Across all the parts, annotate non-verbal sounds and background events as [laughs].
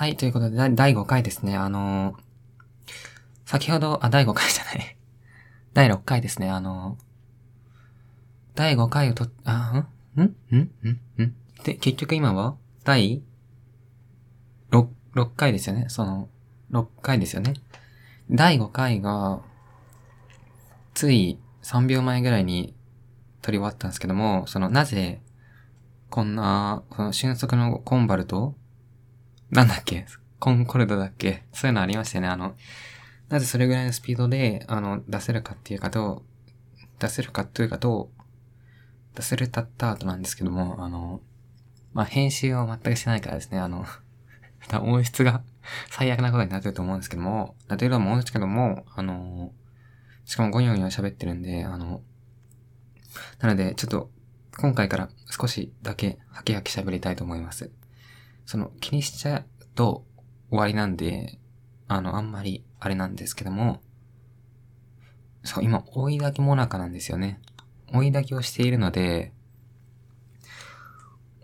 はい、ということで、第5回ですね。あのー、先ほど、あ、第5回じゃない。第6回ですね。あのー、第5回をと、あ、ん？ん？ん？ん？ん？で、結局今は第6、6回ですよね。その、6回ですよね。第5回が、つい3秒前ぐらいに撮り終わったんですけども、その、なぜ、こんな、その、瞬足のコンバルトなんだっけ？コンコルドだっけ？そういうのありましたよね。あの、なぜそれぐらいのスピードで、あの、出せるかっていうかと、出せるかというかと、出せるたった後なんですけども、あの、まあ、編集を全くしてないからですね、あの、音質が [laughs] 最悪なことになってると思うんですけども、なってると思うんですけども、あの、しかもゴニョゴニョ喋ってるんで、あの、なので、ちょっと、今回から少しだけハキハキ喋りたいと思います。その、気にしちゃうと終わりなんで、あの、あんまりあれなんですけども、そう、今、追いだきもなかなんですよね。追いだきをしているので、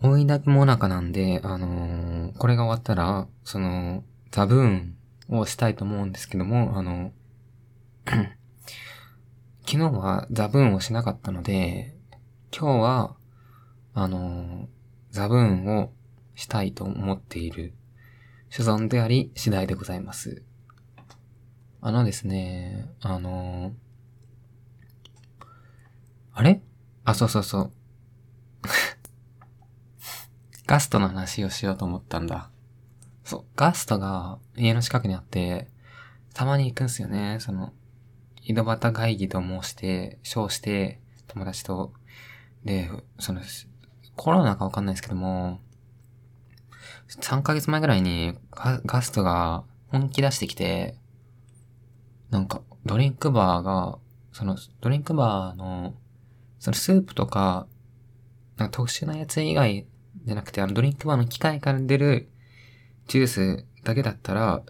追いだきもなかなんで、あのー、これが終わったら、その、ザブーンをしたいと思うんですけども、あの、[clears throat] 昨日はザブーンをしなかったので、今日は、あの、ザブーンをしたいと思っている所存であり次第でございます。あのですね、あの、あれ？あ、そうそうそう。[laughs] ガストの話をしようと思ったんだ。そう、ガストが家の近くにあって、たまに行くんすよね。その、井戸端会議と申して、称して、友達と。で、その、コロナかわかんないですけども、3ヶ月前ぐらいにガストが本気出してきて、なんか、ドリンクバーが、その、ドリンクバーの、そのスープとか、なんか特殊なやつ以外じゃなくて、あのドリンクバーの機械から出るジュースだけだったら、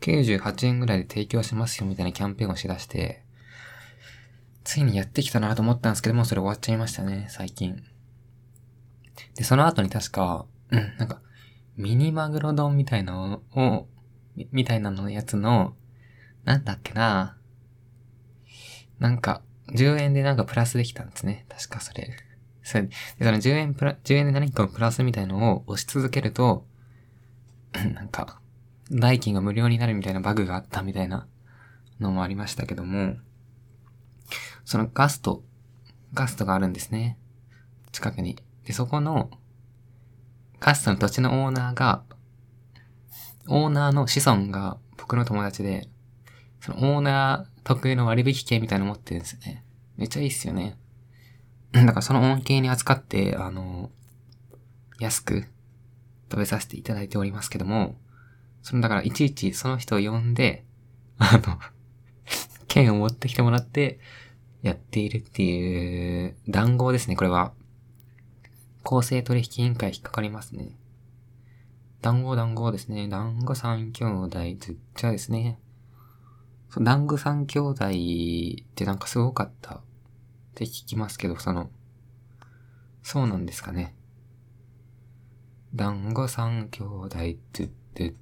98円ぐらいで提供しますよみたいなキャンペーンをしだして、ついにやってきたなと思ったんですけども、それ終わっちゃいましたね、最近。で、その後に確か、うん、なんか、ミニマグロ丼みたいなのを、みたいなのやつの、なんだっけななんか、10円でなんかプラスできたんですね。確かそれ。それで、その10円プラ、10円で何かをプラスみたいのを押し続けると、なんか、代金が無料になるみたいなバグがあったみたいなのもありましたけども、そのガスト、ガストがあるんですね。近くに。で、そこの、ガストの土地のオーナーが、オーナーの子孫が僕の友達で、そのオーナー特有の割引券みたいなの持ってるんですよね。めっちゃいいっすよね。だからその恩恵に扱って、あの、安く食べさせていただいておりますけども、そのだからいちいちその人を呼んで、あの、[laughs] 券を持ってきてもらって、やっているっていう談合ですね、これは。公正取引委員会引っかかりますね。団子団子ですね。団子三兄弟、ずっちゃですね。そ団子三兄弟ってなんかすごかったって聞きますけど、その、そうなんですかね。団子三兄弟って言って、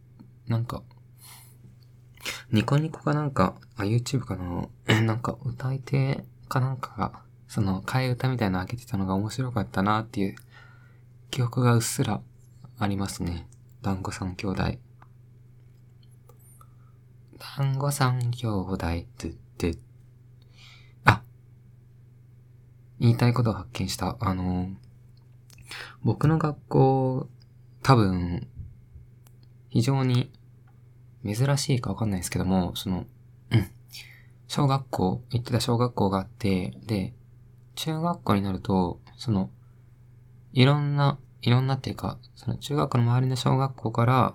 なんか、ニコニコかなんか、あ、YouTube かな [clears throat] なんか歌い手かなんかが、その、替え歌みたいなの開けてたのが面白かったなっていう記憶がうっすらありますね。団子三兄弟。団子三兄弟ってって、あ、言いたいことを発見した。あの、僕の学校、多分、非常に珍しいかわかんないですけども、その、うん。小学校、行ってた小学校があって、で、中学校になると、その、いろんな、いろんなっていうか、その中学の周りの小学校から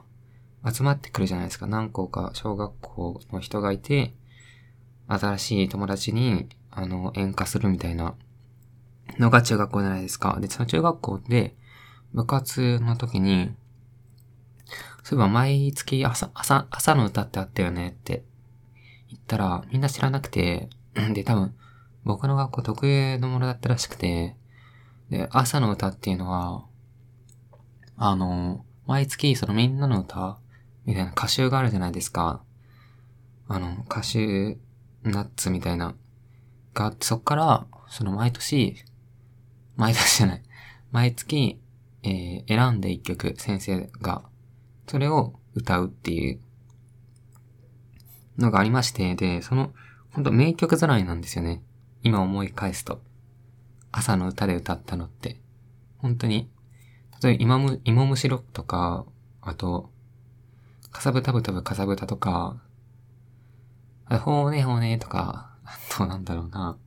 集まってくるじゃないですか。何校か小学校の人がいて、新しい友達に、あの、演歌するみたいなのが中学校じゃないですか。で、その中学校で、部活の時に、そういえば毎月朝、朝、朝の歌ってあったよねって言ったら、みんな知らなくて、で、多分、僕の学校特有のものだったらしくて、で、朝の歌っていうのは、あの、毎月そのみんなの歌みたいな歌集があるじゃないですか。あの、歌集ナッツみたいな、があって、そっから、その毎年、毎年じゃない。毎月、えー、選んで一曲、先生が、それを歌うっていうのがありまして、で、その、ほんと名曲揃いなんですよね。今思い返すと。朝の歌で歌ったのって。本当に。例えば、今む、芋虫ロックとか、あと、かさぶたぶたぶかさぶたとか、あほーねほーねとか、あとなんだろうな。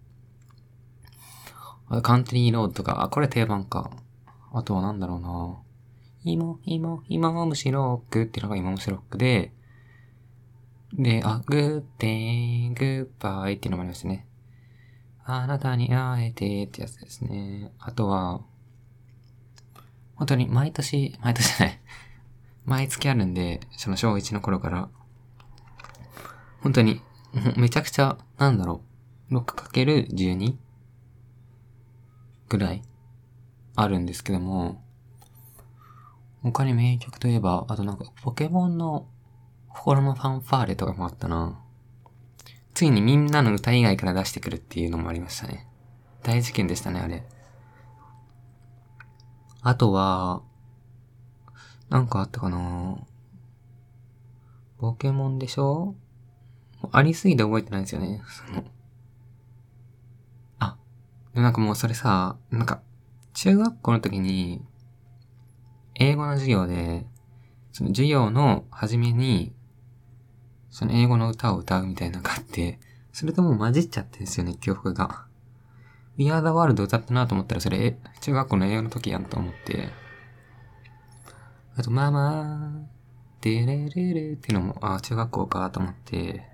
あとカントリーロードとか、あ、これ定番か。あとはなんだろうな。芋、芋、芋虫ロックっていうのが芋虫ロックで、で、あ、グッデイ、グッバイっていうのもありますね。あなたに会えてってやつですね。あとは、本当に毎年、毎年じゃない。[laughs] 毎月あるんで、その小1の頃から、本当に、めちゃくちゃ、なんだろう、6×12 ぐらいあるんですけども、他に名曲といえば、あとなんか、ポケモンの心のファンファーレとかもあったな。ついにみんなの歌以外から出してくるっていうのもありましたね。大事件でしたね、あれ。あとは、なんかあったかなポケモンでしょ？ありすぎて覚えてないんですよね。その。あ、でもなんかもうそれさ、なんか、中学校の時に、英語の授業で、その授業の初めに、その英語の歌を歌うみたいなのがあって、それとも混じっちゃってんですよね、記憶が。We Are the World 歌ったなと思ったら、それ、中学校の英語の時やんと思って。あと、ママー、デレレレってのも、あ、中学校かと思って。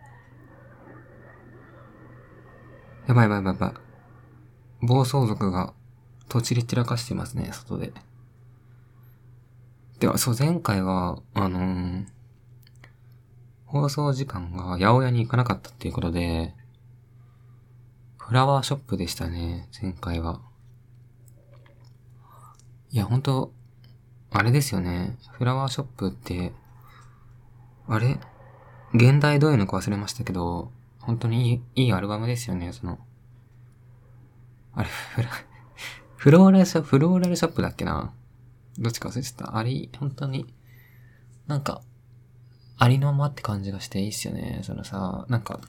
やばいやばいやばいやばい。暴走族が、とちり散らかしてますね、外で。では、そう、前回は、あのー、放送時間が八百屋に行かなかったっていうことで、フラワーショップでしたね、前回は。いや、ほんと、あれですよね。フラワーショップって、あれ？現代どういうのか忘れましたけど、本当にいい、いいアルバムですよね、その。あれ、フラ、[laughs] フローラルショップ、フローラルショップだっけな？どっちか忘れてた。あれ、本当に、なんか、ありのままって感じがしていいっすよね。そのさ、なんか、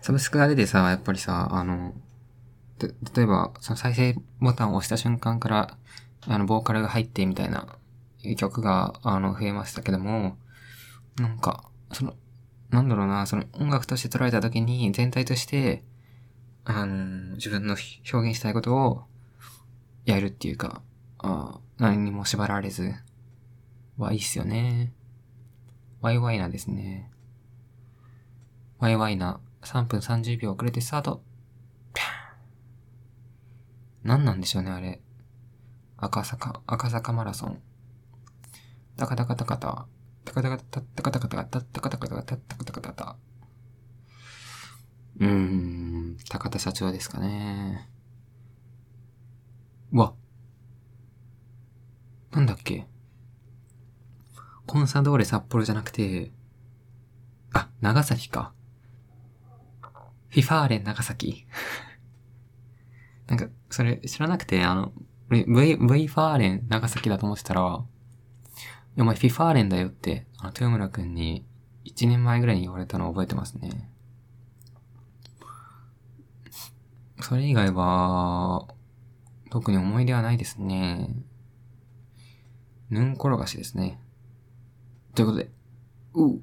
サブスクが出てさ、やっぱりさ、あの、例えば、その再生ボタンを押した瞬間から、あの、ボーカルが入ってみたいな曲が、あの、増えましたけども、なんか、その、なんだろうな、その音楽として捉えた時に全体として、あの、自分の表現したいことをやるっていうか、あ何にも縛られず、はいいっすよね。ワイワイなですね。ワイワイな3分30秒遅れてスタート。ピャン何なんでしょうね、あれ。赤坂、赤坂マラソン。タカタカタカタ。タカタカタタカタカタタタカタカタタタカタカタタ。うーん、高田社長ですかね。うわ。なんだっけコンサドーレ札幌じゃなくて、あ、長崎か。ヴィファーレン長崎。なんか、それ知らなくて、あの、V、V ファーレン長崎だと思ってたら、お前フィファーレンだよって、あの、豊村くんに1年前ぐらいに言われたのを覚えてますね。それ以外は、特に思い出はないですね。ぬんころがしですね。ということで、う